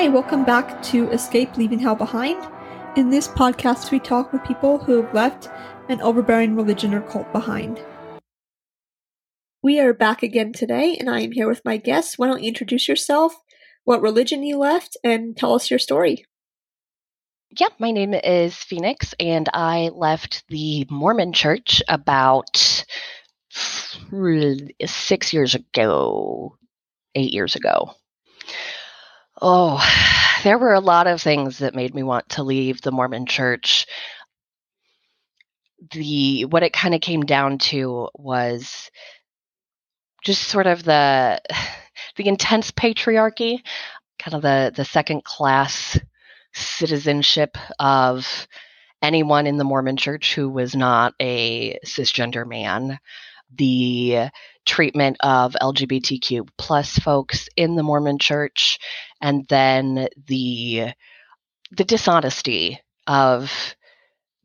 Hi, welcome back to Escape Leaving Hell Behind. In this podcast, we talk with people who have left an overbearing religion or cult behind. We are back again today, and I am here with my guests. Why don't you introduce yourself, what religion you left, and tell us your story? Yeah, my name is Phoenix, and I left the Mormon church about six years ago, eight years ago. Oh, there were a lot of things that made me want to leave the Mormon church. The what it kind of came down to was just sort of the the intense patriarchy, kind of the the second class citizenship of anyone in the Mormon church who was not a cisgender man, the treatment of LGBTQ plus folks in the Mormon church, and then the the dishonesty of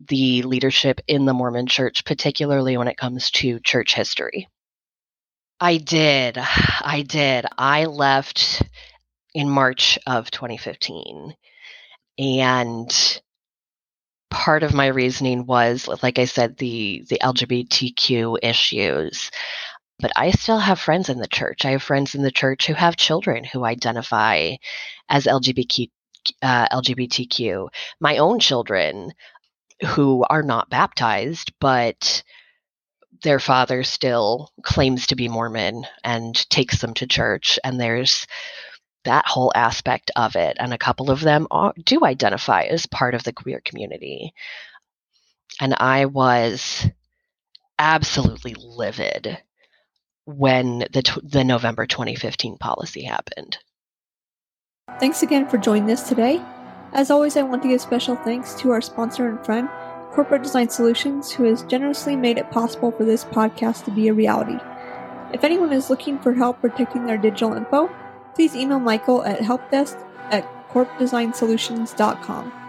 the leadership in the Mormon church, particularly when it comes to church history. I did. I did. I left in March of 2015. And part of my reasoning was, like I said, the, the LGBTQ issues. But I still have friends in the church. I have friends in the church who have children who identify as LGBTQ. Uh, LGBTQ. My own children who are not baptized, but their father still claims to be Mormon and takes them to church. And there's that whole aspect of it. And a couple of them are, do identify as part of the queer community. And I was absolutely livid when the, the November 2015 policy happened. Thanks again for joining us today. As always, I want to give special thanks to our sponsor and friend, Corporate Design Solutions, who has generously made it possible for this podcast to be a reality. If anyone is looking for help protecting their digital info, please email Michael at helpdesk at corpdesignsolutions.com.